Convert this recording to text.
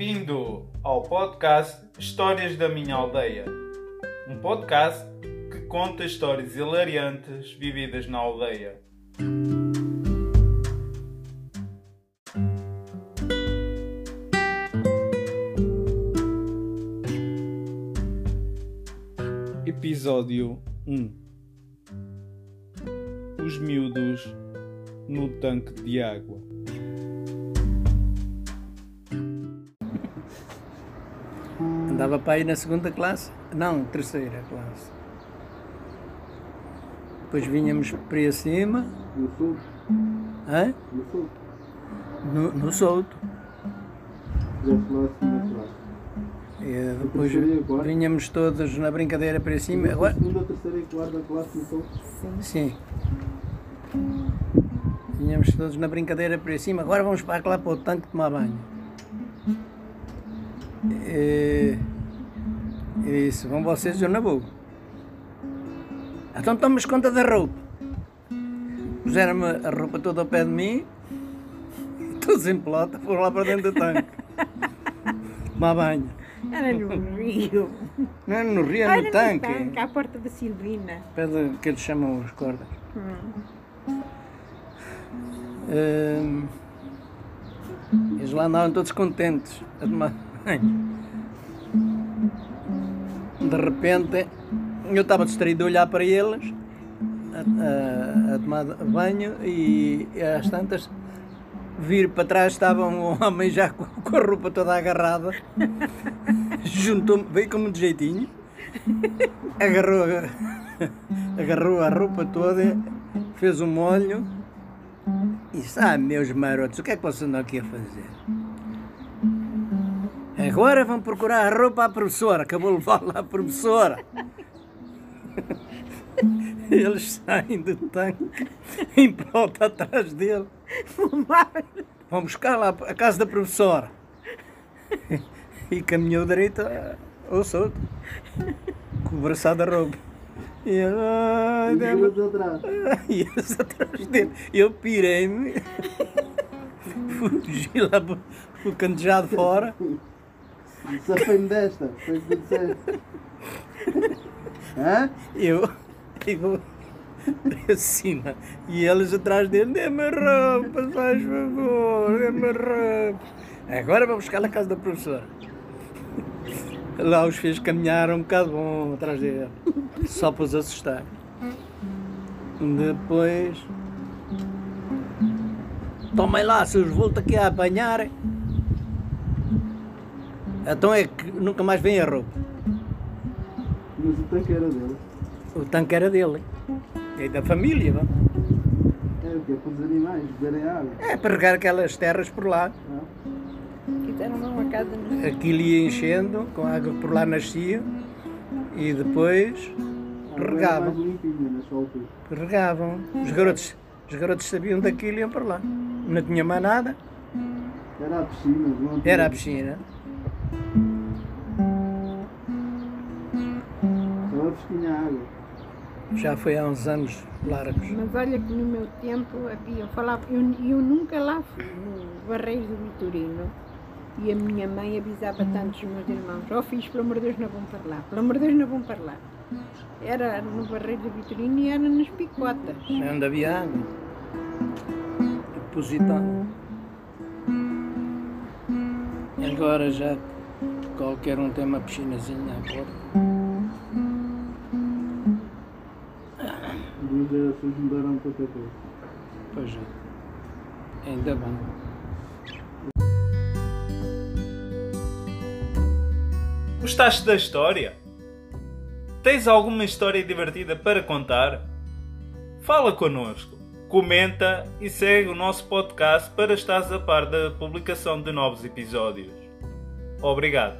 Bem-vindo ao podcast Histórias da Minha Aldeia. Um podcast que conta histórias hilariantes vividas na aldeia. Episódio 1 Os miúdos no tanque de água. Andava para aí na segunda classe, não, terceira classe. Depois vinhamos para aí acima, No solto, hã? no solto. No, no solto. Na classe. E depois e vinhamos todos na brincadeira para aí acima. Na Agora, segunda, terceira e quarta classe no solto. sim. Vinhamos todos na brincadeira para aí acima. Agora vamos para lá para o tanque tomar banho. E, e disse, vão vocês, eu não vou. Então tomas conta da roupa. Puseram-me a roupa toda ao pé de mim, todos em pelota, foram lá para dentro do tanque. Tomar banho. Era no Rio. Não é no rio, é Era no tanque. à porta da Silvina. Pé de- que eles chamam os cordas. Hum. Hum, eles lá andavam todos contentes a tomar. De repente, eu estava distraído a olhar para eles, a, a- a tomar banho, e às tantas, vir para trás estava um homem já com, com a roupa toda agarrada, juntou-me, veio como de jeitinho, agarrou, agarrou a roupa toda, fez um molho, e disse, ah, meus marotos, o que é que vocês andam aqui a fazer? Agora vão procurar a roupa à professora, que eu vou levar lá à professora. Eles saem do tanque, em volta atrás dele. Vão buscar lá a casa da professora. E caminhou direito a- ao solto, com o braçado da roupa. E ele, ai, E Deus, os outros atrás. e eles atrás dele. Eu pirei-me, fugi lá para o cantejado fora. Safei-me desta. Foi o que tu disseste. Eu, eu acima. E eles atrás dele, dê-me roupa, faz favor, dê-me roupa. Agora vou buscar na casa da professora. Lá os fez caminhar um bocado bom atrás dele, só para os assustar. Depois. Tomem lá, se os volto aqui a apanhar. Então é que nunca mais vem a roupa. Mas o tanque era dele. O tanque era dele. E da família, vá. Era o quê? Para os animais beberem água. É para regar aquelas terras por lá. Não? Fizeram uma casa no Aquilo ia enchendo, com a água que por lá nascia. E depois A água era regavam. altura. Regavam. Os garotos, os garotos sabiam daquilo e iam para lá. Não tinha mais nada. Era a piscina. Não tinha- Era a piscina. Água. Já foi há uns anos largos. Mas olha que no meu tempo havia, eu falava, eu, eu nunca lá fui no Barreiros do Vitorino e a minha mãe avisava tanto os meus irmãos, ó filhos, pelo amor de Deus não vão para lá, pelo amor de Deus não vão para lá. Era no Barreiros do Vitorino e era nas picotas. Onde havia água. Depositado. Agora já qualquer um tem uma piscinazinha à porta. Duas gerações mudaram tanta coisa. Pois é. Ainda bem. Gostaste da história? Tens alguma história divertida para contar? Fala connosco, comenta e segue o nosso podcast para estares a par da publicação de novos episódios. Obrigado.